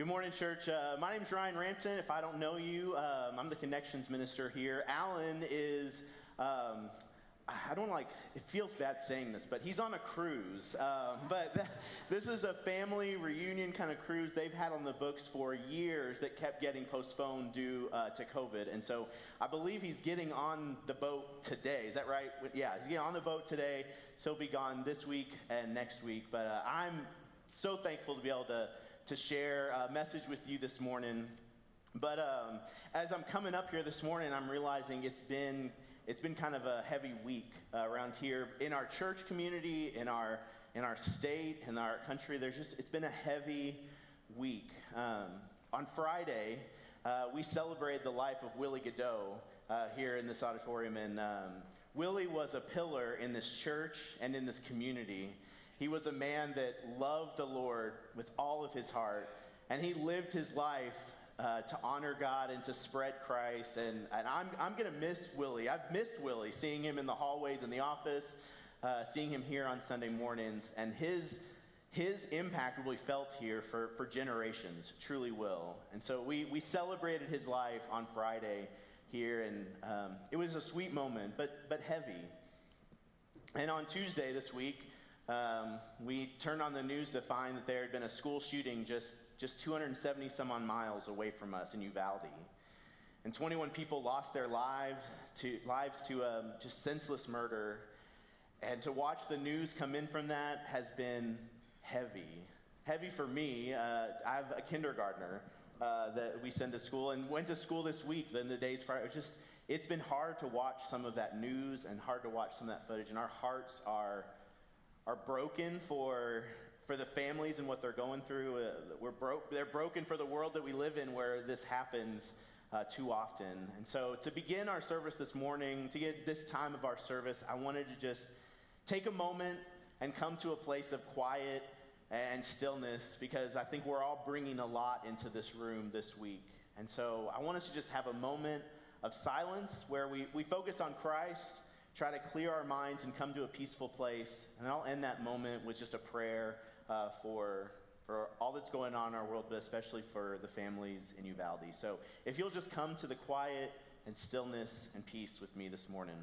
Good morning, church. Uh, my name is Ryan Rampton. If I don't know you, um, I'm the connections minister here. Alan is, um, I don't like, it feels bad saying this, but he's on a cruise. Um, but th- this is a family reunion kind of cruise they've had on the books for years that kept getting postponed due uh, to COVID. And so I believe he's getting on the boat today. Is that right? Yeah, he's getting on the boat today. So he'll be gone this week and next week. But uh, I'm so thankful to be able to to share a message with you this morning. But um, as I'm coming up here this morning, I'm realizing it's been it's been kind of a heavy week uh, around here in our church community, in our in our state, in our country. There's just it's been a heavy week. Um, on Friday, uh, we celebrated the life of Willie Godot uh, here in this auditorium, and um, Willie was a pillar in this church and in this community. He was a man that loved the Lord with all of his heart, and he lived his life uh, to honor God and to spread Christ. And, and I'm, I'm going to miss Willie. I've missed Willie, seeing him in the hallways in the office, uh, seeing him here on Sunday mornings. And his, his impact will be felt here for, for generations, truly will. And so we, we celebrated his life on Friday here, and um, it was a sweet moment, but, but heavy. And on Tuesday this week, um, we turned on the news to find that there had been a school shooting just, just 270 some on miles away from us in Uvalde. And 21 people lost their lives to, lives to um, just senseless murder. And to watch the news come in from that has been heavy. Heavy for me. Uh, I have a kindergartner uh, that we send to school and went to school this week, then the days prior. It just, it's been hard to watch some of that news and hard to watch some of that footage. And our hearts are are broken for, for the families and what they're going through. Uh, we're broke, they're broken for the world that we live in where this happens uh, too often. And so, to begin our service this morning, to get this time of our service, I wanted to just take a moment and come to a place of quiet and stillness because I think we're all bringing a lot into this room this week. And so, I want us to just have a moment of silence where we, we focus on Christ try to clear our minds and come to a peaceful place. And I'll end that moment with just a prayer uh, for, for all that's going on in our world, but especially for the families in Uvalde. So if you'll just come to the quiet and stillness and peace with me this morning.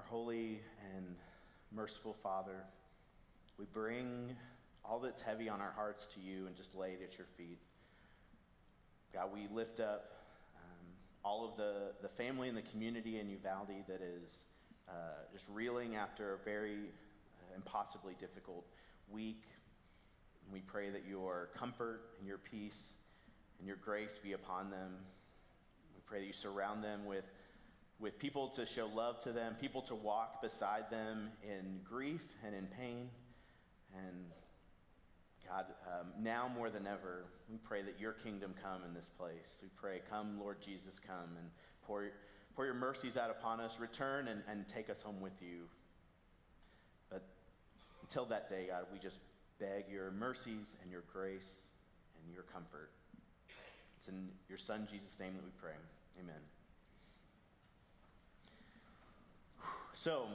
Our holy and merciful Father, we bring all that's heavy on our hearts to you and just lay it at your feet. God, we lift up um, all of the, the family and the community in Uvalde that is uh, just reeling after a very uh, impossibly difficult week. we pray that your comfort and your peace and your grace be upon them. We pray that you surround them with with people to show love to them, people to walk beside them in grief and in pain. And God, um, now more than ever, we pray that your kingdom come in this place. We pray, come, Lord Jesus, come and pour, pour your mercies out upon us. Return and, and take us home with you. But until that day, God, we just beg your mercies and your grace and your comfort. It's in your Son, Jesus' name, that we pray. Amen. So,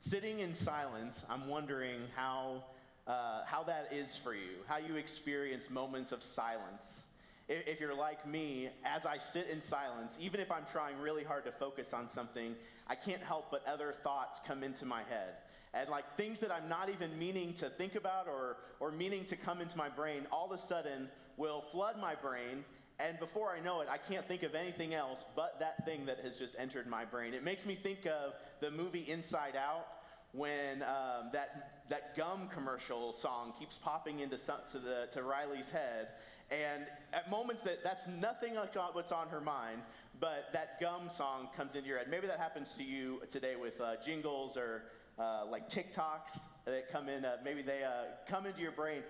sitting in silence, I'm wondering how, uh, how that is for you, how you experience moments of silence. If, if you're like me, as I sit in silence, even if I'm trying really hard to focus on something, I can't help but other thoughts come into my head. And like things that I'm not even meaning to think about or, or meaning to come into my brain, all of a sudden will flood my brain and before I know it, I can't think of anything else but that thing that has just entered my brain. It makes me think of the movie Inside Out, when um, that, that gum commercial song keeps popping into some, to, the, to Riley's head. And at moments that that's nothing like what's on her mind, but that gum song comes into your head. Maybe that happens to you today with uh, jingles or uh, like TikToks that come in. Uh, maybe they uh, come into your brain.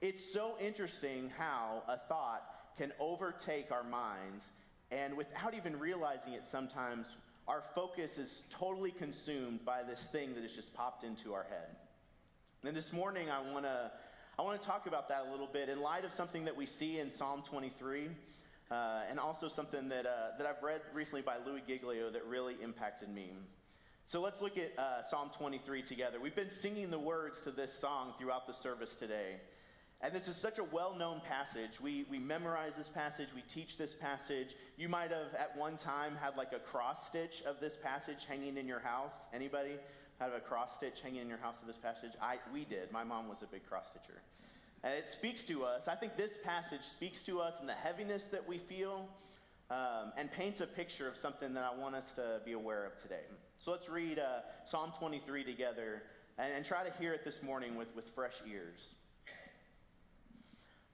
It's so interesting how a thought can overtake our minds, and without even realizing it, sometimes our focus is totally consumed by this thing that has just popped into our head. And this morning, I want to I want to talk about that a little bit in light of something that we see in Psalm 23, uh, and also something that uh, that I've read recently by Louie Giglio that really impacted me. So let's look at uh, Psalm 23 together. We've been singing the words to this song throughout the service today. And this is such a well known passage. We, we memorize this passage, we teach this passage. You might have at one time had like a cross stitch of this passage hanging in your house. Anybody have a cross stitch hanging in your house of this passage? I, we did. My mom was a big cross stitcher. And it speaks to us. I think this passage speaks to us and the heaviness that we feel um, and paints a picture of something that I want us to be aware of today. So let's read uh, Psalm 23 together and, and try to hear it this morning with, with fresh ears.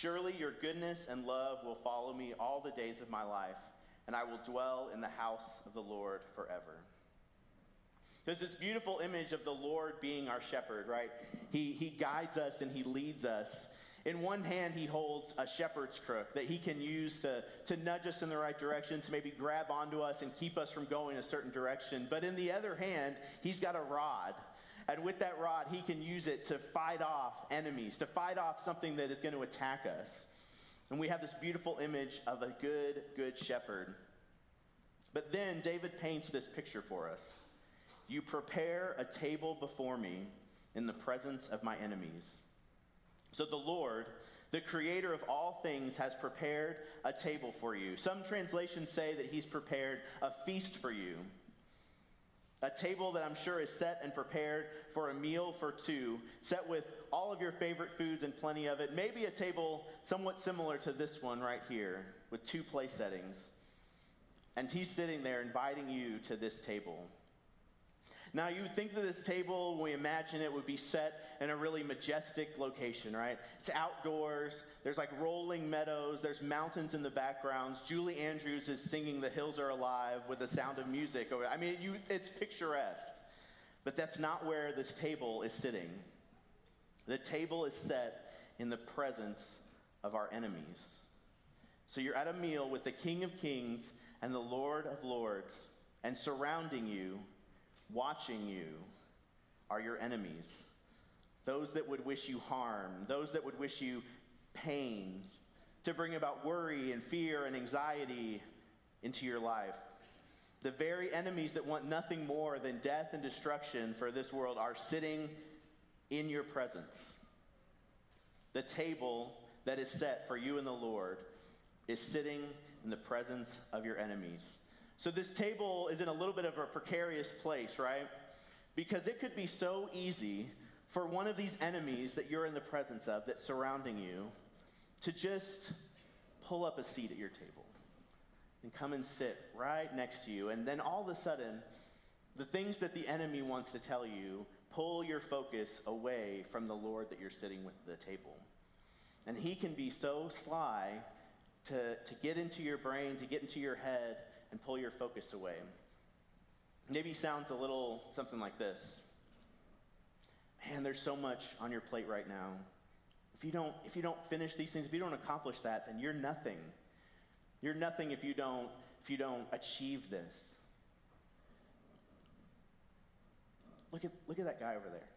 Surely your goodness and love will follow me all the days of my life, and I will dwell in the house of the Lord forever. There's this beautiful image of the Lord being our shepherd, right? He, he guides us and he leads us. In one hand, he holds a shepherd's crook that he can use to, to nudge us in the right direction, to maybe grab onto us and keep us from going a certain direction. But in the other hand, he's got a rod and with that rod, he can use it to fight off enemies, to fight off something that is going to attack us. And we have this beautiful image of a good, good shepherd. But then David paints this picture for us You prepare a table before me in the presence of my enemies. So the Lord, the creator of all things, has prepared a table for you. Some translations say that he's prepared a feast for you. A table that I'm sure is set and prepared for a meal for two, set with all of your favorite foods and plenty of it. Maybe a table somewhat similar to this one right here, with two place settings. And he's sitting there inviting you to this table. Now, you would think that this table, we imagine it, would be set in a really majestic location, right? It's outdoors, there's like rolling meadows, there's mountains in the backgrounds. Julie Andrews is singing The Hills Are Alive with the sound of music. I mean, you, it's picturesque. But that's not where this table is sitting. The table is set in the presence of our enemies. So you're at a meal with the King of Kings and the Lord of Lords, and surrounding you watching you are your enemies. Those that would wish you harm, those that would wish you pain, to bring about worry and fear and anxiety into your life. The very enemies that want nothing more than death and destruction for this world are sitting in your presence. The table that is set for you and the Lord is sitting in the presence of your enemies. So this table is in a little bit of a precarious place, right? Because it could be so easy for one of these enemies that you're in the presence of that's surrounding you to just pull up a seat at your table and come and sit right next to you. And then all of a sudden, the things that the enemy wants to tell you pull your focus away from the Lord that you're sitting with at the table. And he can be so sly to, to get into your brain, to get into your head, and pull your focus away. Maybe sounds a little something like this. Man, there's so much on your plate right now. If you don't if you don't finish these things, if you don't accomplish that, then you're nothing. You're nothing if you don't if you don't achieve this. Look at look at that guy over there.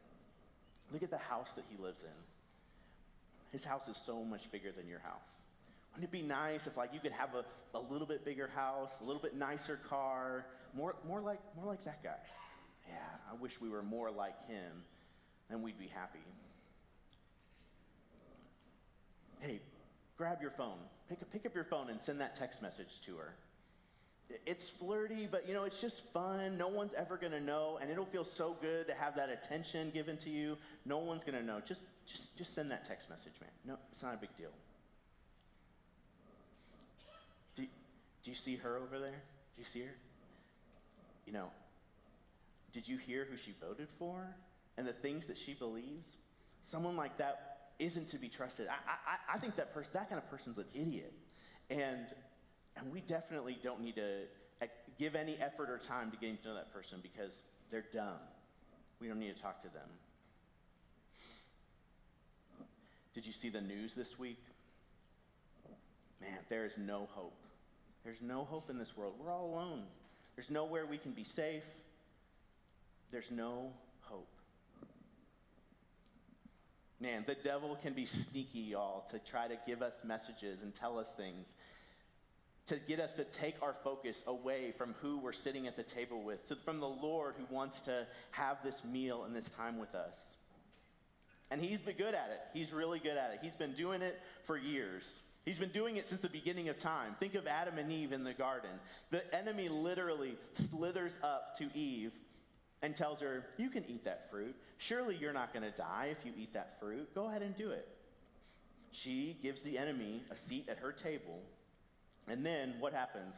Look at the house that he lives in. His house is so much bigger than your house. Wouldn't it be nice if like you could have a, a little bit bigger house, a little bit nicer car, more, more, like, more like that guy? yeah, I wish we were more like him, and we'd be happy. Hey, grab your phone. Pick, pick up your phone and send that text message to her. It's flirty, but you know, it's just fun. No one's ever to know, and it'll feel so good to have that attention given to you. No one's to know. Just, just, just send that text message, man. No, it's not a big deal. Do, do you see her over there? Do you see her? You know, did you hear who she voted for and the things that she believes? Someone like that isn't to be trusted. I, I, I think that person, that kind of person's an idiot. And, and we definitely don't need to uh, give any effort or time to getting to know that person because they're dumb. We don't need to talk to them. Did you see the news this week? Man, there is no hope. There's no hope in this world. We're all alone. There's nowhere we can be safe. There's no hope. Man, the devil can be sneaky, y'all, to try to give us messages and tell us things, to get us to take our focus away from who we're sitting at the table with, to, from the Lord who wants to have this meal and this time with us. And he's been good at it. He's really good at it. He's been doing it for years. He's been doing it since the beginning of time. Think of Adam and Eve in the garden. The enemy literally slithers up to Eve and tells her, You can eat that fruit. Surely you're not going to die if you eat that fruit. Go ahead and do it. She gives the enemy a seat at her table. And then what happens?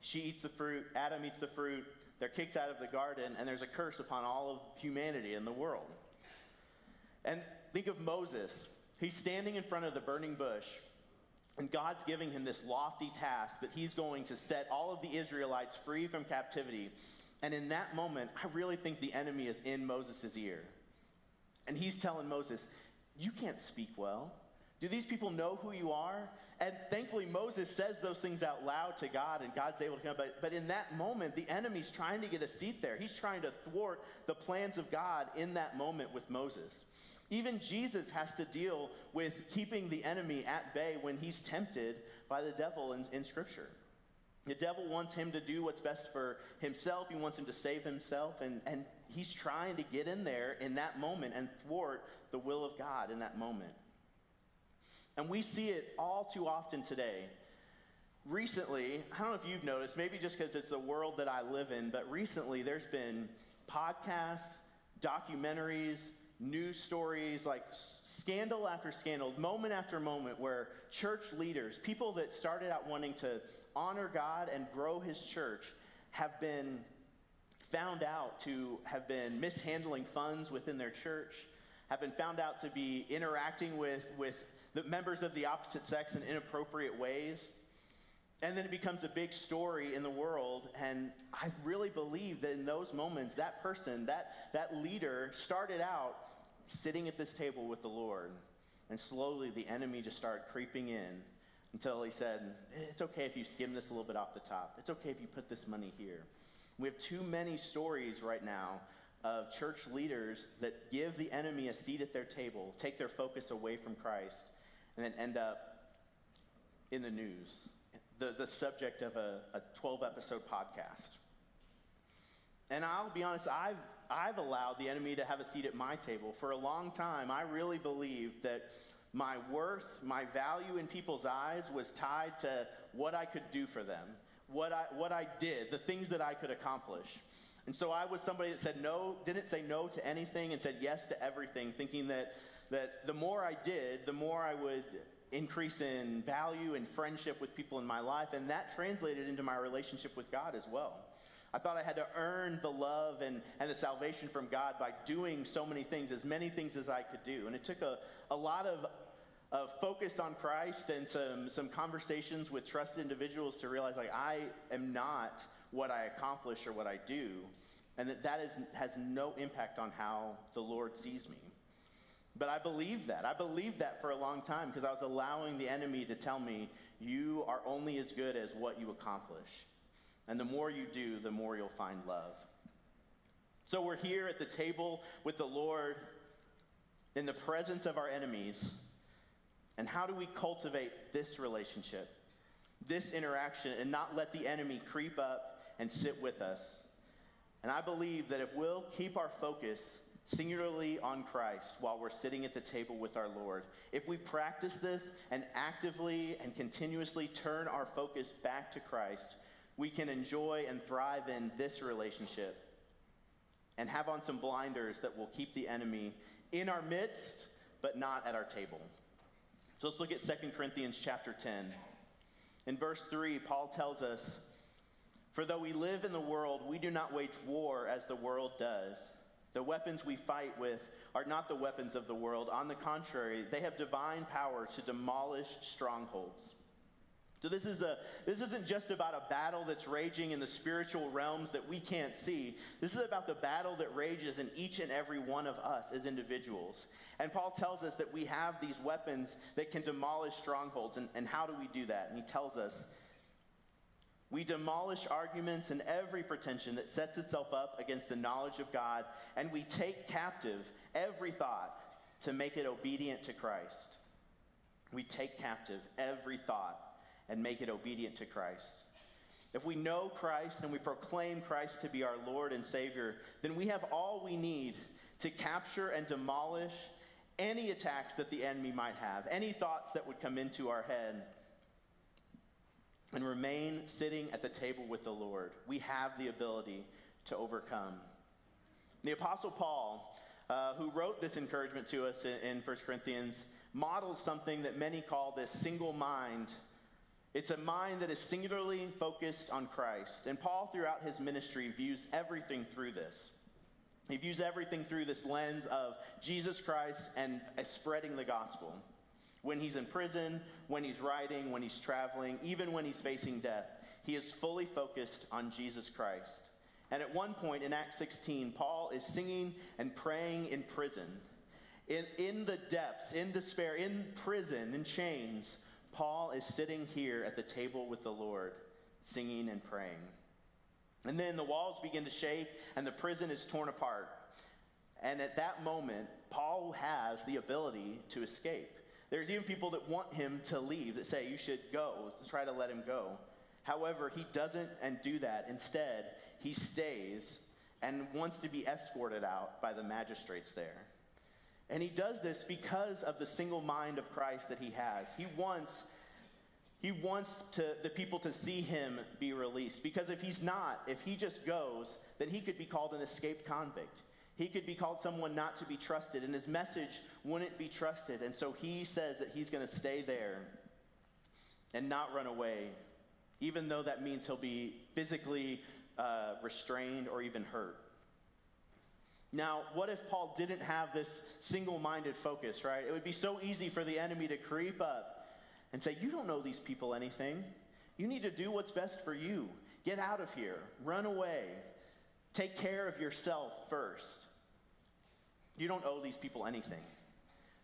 She eats the fruit, Adam eats the fruit, they're kicked out of the garden, and there's a curse upon all of humanity in the world. And think of Moses. He's standing in front of the burning bush, and God's giving him this lofty task that he's going to set all of the Israelites free from captivity and in that moment, I really think the enemy is in Moses' ear. And he's telling Moses, You can't speak well. Do these people know who you are? And thankfully, Moses says those things out loud to God, and God's able to come. But, but in that moment, the enemy's trying to get a seat there. He's trying to thwart the plans of God in that moment with Moses. Even Jesus has to deal with keeping the enemy at bay when he's tempted by the devil in, in Scripture. The devil wants him to do what's best for himself. He wants him to save himself. And, and he's trying to get in there in that moment and thwart the will of God in that moment. And we see it all too often today. Recently, I don't know if you've noticed, maybe just because it's the world that I live in, but recently there's been podcasts, documentaries, news stories, like scandal after scandal, moment after moment, where church leaders, people that started out wanting to honor God and grow his church have been found out to have been mishandling funds within their church, have been found out to be interacting with, with the members of the opposite sex in inappropriate ways. And then it becomes a big story in the world. And I really believe that in those moments, that person, that, that leader started out sitting at this table with the Lord. And slowly the enemy just started creeping in until he said, It's okay if you skim this a little bit off the top. It's okay if you put this money here. We have too many stories right now of church leaders that give the enemy a seat at their table, take their focus away from Christ, and then end up in the news, the, the subject of a, a 12 episode podcast. And I'll be honest, I've, I've allowed the enemy to have a seat at my table. For a long time, I really believed that my worth, my value in people's eyes was tied to what I could do for them, what I, what I did, the things that I could accomplish. And so I was somebody that said no, didn't say no to anything and said yes to everything, thinking that, that the more I did, the more I would increase in value and friendship with people in my life. And that translated into my relationship with God as well. I thought I had to earn the love and, and the salvation from God by doing so many things, as many things as I could do. And it took a, a lot of, of focus on Christ and some, some conversations with trusted individuals to realize, like, I am not what I accomplish or what I do, and that that is, has no impact on how the Lord sees me. But I believed that. I believed that for a long time because I was allowing the enemy to tell me, you are only as good as what you accomplish. And the more you do, the more you'll find love. So we're here at the table with the Lord in the presence of our enemies. And how do we cultivate this relationship, this interaction, and not let the enemy creep up and sit with us? And I believe that if we'll keep our focus singularly on Christ while we're sitting at the table with our Lord, if we practice this and actively and continuously turn our focus back to Christ, we can enjoy and thrive in this relationship and have on some blinders that will keep the enemy in our midst but not at our table. So let's look at 2 Corinthians chapter 10. In verse 3, Paul tells us, For though we live in the world, we do not wage war as the world does. The weapons we fight with are not the weapons of the world. On the contrary, they have divine power to demolish strongholds. So this is a this isn't just about a battle that's raging in the spiritual realms that we can't see. This is about the battle that rages in each and every one of us as individuals. And Paul tells us that we have these weapons that can demolish strongholds. And, and how do we do that? And he tells us we demolish arguments and every pretension that sets itself up against the knowledge of God, and we take captive every thought to make it obedient to Christ. We take captive every thought and make it obedient to Christ. If we know Christ and we proclaim Christ to be our Lord and Savior, then we have all we need to capture and demolish any attacks that the enemy might have, any thoughts that would come into our head, and remain sitting at the table with the Lord. We have the ability to overcome. The Apostle Paul, uh, who wrote this encouragement to us in, in 1 Corinthians, models something that many call this single mind it's a mind that is singularly focused on Christ. And Paul, throughout his ministry, views everything through this. He views everything through this lens of Jesus Christ and uh, spreading the gospel. When he's in prison, when he's writing, when he's traveling, even when he's facing death, he is fully focused on Jesus Christ. And at one point in Acts 16, Paul is singing and praying in prison. In, in the depths, in despair, in prison, in chains, Paul is sitting here at the table with the Lord, singing and praying. And then the walls begin to shake and the prison is torn apart. And at that moment, Paul has the ability to escape. There's even people that want him to leave, that say, You should go, to try to let him go. However, he doesn't and do that. Instead, he stays and wants to be escorted out by the magistrates there. And he does this because of the single mind of Christ that he has. He wants he wants to, the people to see him be released. Because if he's not, if he just goes, then he could be called an escaped convict. He could be called someone not to be trusted, and his message wouldn't be trusted. And so he says that he's going to stay there and not run away, even though that means he'll be physically uh, restrained or even hurt. Now, what if Paul didn't have this single minded focus, right? It would be so easy for the enemy to creep up and say, You don't know these people anything. You need to do what's best for you. Get out of here. Run away. Take care of yourself first. You don't owe these people anything.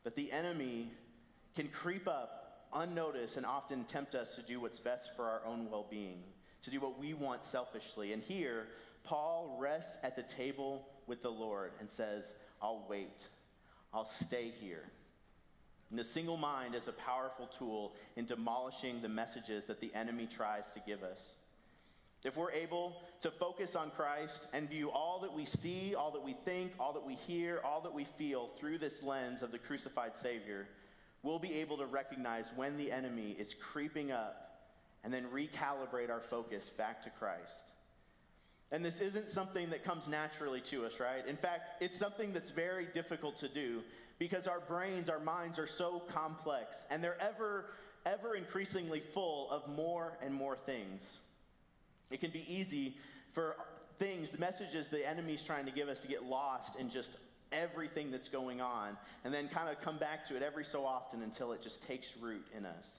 But the enemy can creep up unnoticed and often tempt us to do what's best for our own well being, to do what we want selfishly. And here, Paul rests at the table with the Lord and says, I'll wait, I'll stay here. And the single mind is a powerful tool in demolishing the messages that the enemy tries to give us. If we're able to focus on Christ and view all that we see, all that we think, all that we hear, all that we feel through this lens of the crucified Savior, we'll be able to recognize when the enemy is creeping up and then recalibrate our focus back to Christ. And this isn't something that comes naturally to us, right? In fact, it's something that's very difficult to do because our brains, our minds are so complex and they're ever, ever increasingly full of more and more things. It can be easy for things, the messages the enemy's trying to give us to get lost in just everything that's going on and then kind of come back to it every so often until it just takes root in us.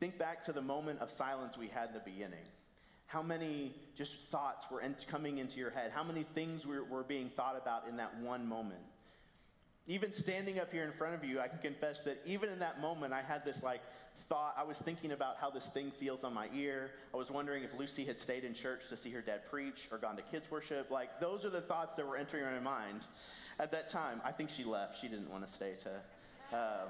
Think back to the moment of silence we had in the beginning. How many just thoughts were coming into your head? How many things were, were being thought about in that one moment? Even standing up here in front of you, I can confess that even in that moment, I had this like thought. I was thinking about how this thing feels on my ear. I was wondering if Lucy had stayed in church to see her dad preach or gone to kids' worship. Like, those are the thoughts that were entering my mind at that time. I think she left. She didn't want to stay to. Um,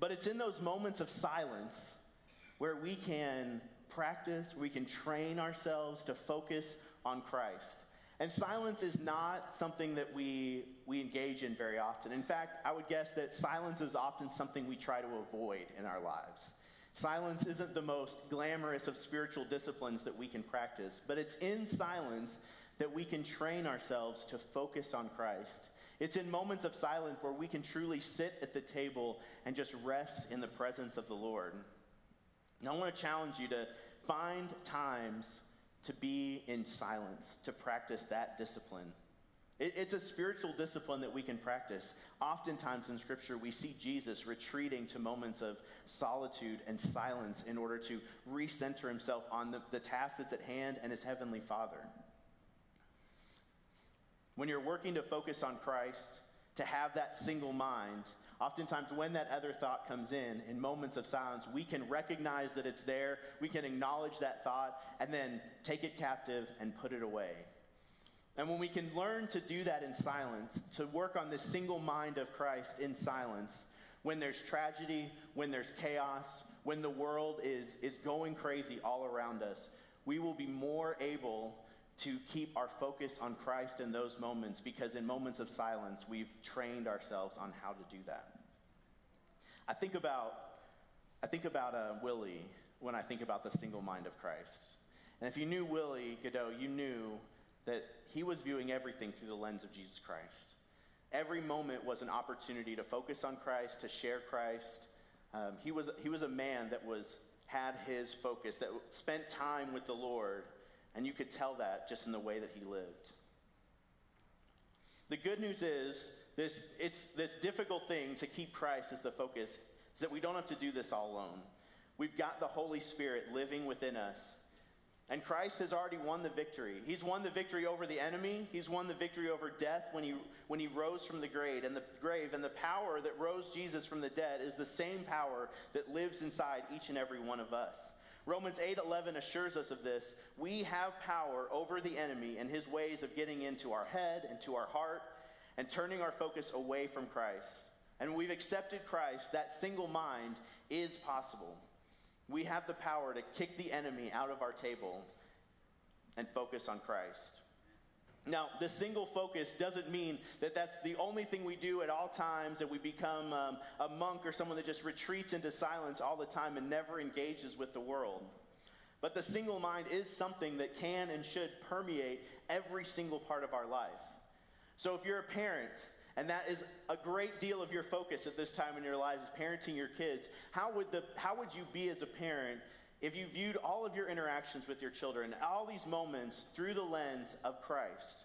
but it's in those moments of silence where we can practice, we can train ourselves to focus on Christ. And silence is not something that we, we engage in very often. In fact, I would guess that silence is often something we try to avoid in our lives. Silence isn't the most glamorous of spiritual disciplines that we can practice, but it's in silence that we can train ourselves to focus on Christ. It's in moments of silence where we can truly sit at the table and just rest in the presence of the Lord. And I want to challenge you to find times to be in silence, to practice that discipline. It, it's a spiritual discipline that we can practice. Oftentimes in Scripture, we see Jesus retreating to moments of solitude and silence in order to recenter himself on the, the task that's at hand and his heavenly Father. When you're working to focus on Christ, to have that single mind, Oftentimes, when that other thought comes in, in moments of silence, we can recognize that it's there, we can acknowledge that thought, and then take it captive and put it away. And when we can learn to do that in silence, to work on this single mind of Christ in silence, when there's tragedy, when there's chaos, when the world is, is going crazy all around us, we will be more able to keep our focus on Christ in those moments because in moments of silence, we've trained ourselves on how to do that. I think about, I think about uh, Willie when I think about the single mind of Christ. And if you knew Willie Godot, you knew that he was viewing everything through the lens of Jesus Christ. Every moment was an opportunity to focus on Christ, to share Christ. Um, he, was, he was a man that was, had his focus, that spent time with the Lord and you could tell that just in the way that he lived. The good news is this it's this difficult thing to keep Christ as the focus is that we don't have to do this all alone. We've got the Holy Spirit living within us. And Christ has already won the victory. He's won the victory over the enemy. He's won the victory over death when he, when he rose from the grave. And the grave and the power that rose Jesus from the dead is the same power that lives inside each and every one of us. Romans 8:11 assures us of this. We have power over the enemy and his ways of getting into our head and to our heart and turning our focus away from Christ. And we've accepted Christ, that single mind is possible. We have the power to kick the enemy out of our table and focus on Christ. Now, the single focus doesn't mean that that's the only thing we do at all times, that we become um, a monk or someone that just retreats into silence all the time and never engages with the world. But the single mind is something that can and should permeate every single part of our life. So if you're a parent, and that is a great deal of your focus at this time in your lives is parenting your kids, how would, the, how would you be as a parent if you viewed all of your interactions with your children, all these moments through the lens of Christ,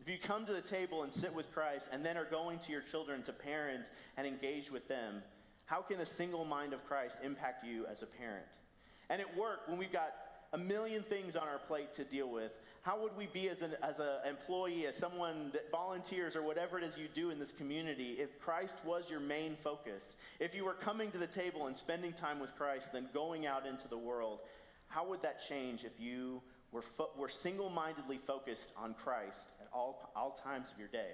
if you come to the table and sit with Christ and then are going to your children to parent and engage with them, how can a single mind of Christ impact you as a parent? And at work, when we've got a million things on our plate to deal with, how would we be as an as a employee, as someone that volunteers or whatever it is you do in this community, if Christ was your main focus? If you were coming to the table and spending time with Christ, then going out into the world, how would that change if you were, fo- were single-mindedly focused on Christ at all, all times of your day?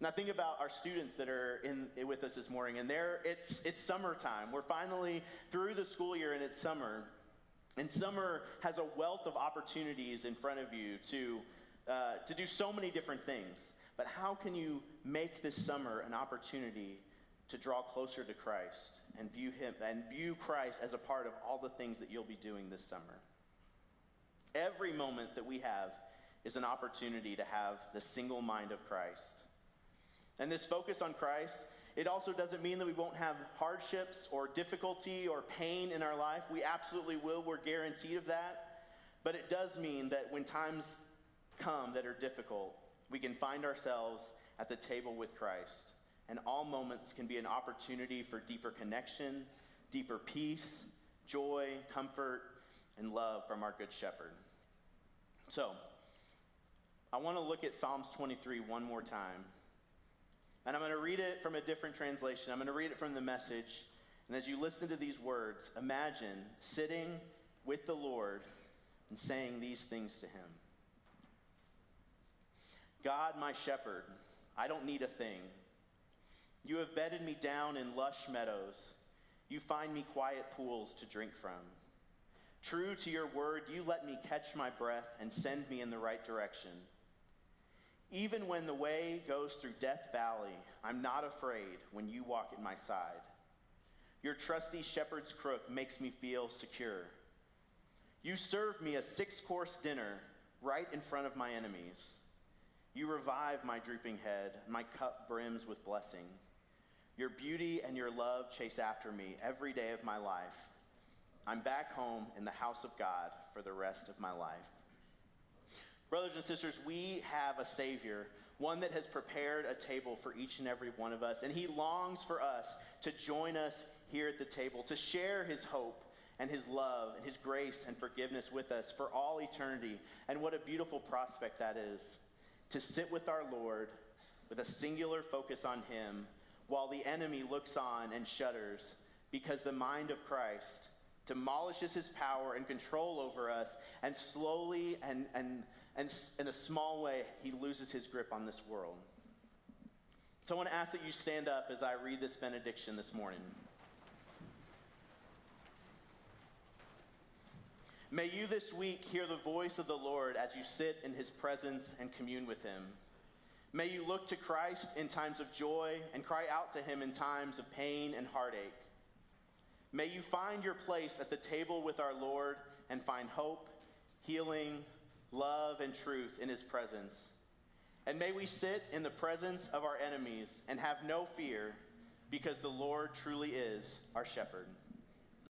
Now think about our students that are in, with us this morning, and they're, it's, it's summertime. We're finally through the school year and it's summer. And summer has a wealth of opportunities in front of you to, uh, to do so many different things. But how can you make this summer an opportunity to draw closer to Christ and view Him and view Christ as a part of all the things that you'll be doing this summer? Every moment that we have is an opportunity to have the single mind of Christ. And this focus on Christ it also doesn't mean that we won't have hardships or difficulty or pain in our life. We absolutely will. We're guaranteed of that. But it does mean that when times come that are difficult, we can find ourselves at the table with Christ. And all moments can be an opportunity for deeper connection, deeper peace, joy, comfort, and love from our Good Shepherd. So, I want to look at Psalms 23 one more time. And I'm going to read it from a different translation. I'm going to read it from the message. And as you listen to these words, imagine sitting with the Lord and saying these things to him God, my shepherd, I don't need a thing. You have bedded me down in lush meadows. You find me quiet pools to drink from. True to your word, you let me catch my breath and send me in the right direction. Even when the way goes through Death Valley, I'm not afraid when you walk at my side. Your trusty shepherd's crook makes me feel secure. You serve me a six course dinner right in front of my enemies. You revive my drooping head, my cup brims with blessing. Your beauty and your love chase after me every day of my life. I'm back home in the house of God for the rest of my life. Brothers and sisters, we have a Savior, one that has prepared a table for each and every one of us, and He longs for us to join us here at the table, to share His hope and His love and His grace and forgiveness with us for all eternity. And what a beautiful prospect that is to sit with our Lord with a singular focus on Him while the enemy looks on and shudders because the mind of Christ demolishes his power and control over us, and slowly and, and, and in a small way, he loses his grip on this world. So I want to ask that you stand up as I read this benediction this morning. May you this week hear the voice of the Lord as you sit in his presence and commune with him. May you look to Christ in times of joy and cry out to him in times of pain and heartache. May you find your place at the table with our Lord and find hope, healing, love, and truth in his presence. And may we sit in the presence of our enemies and have no fear because the Lord truly is our shepherd.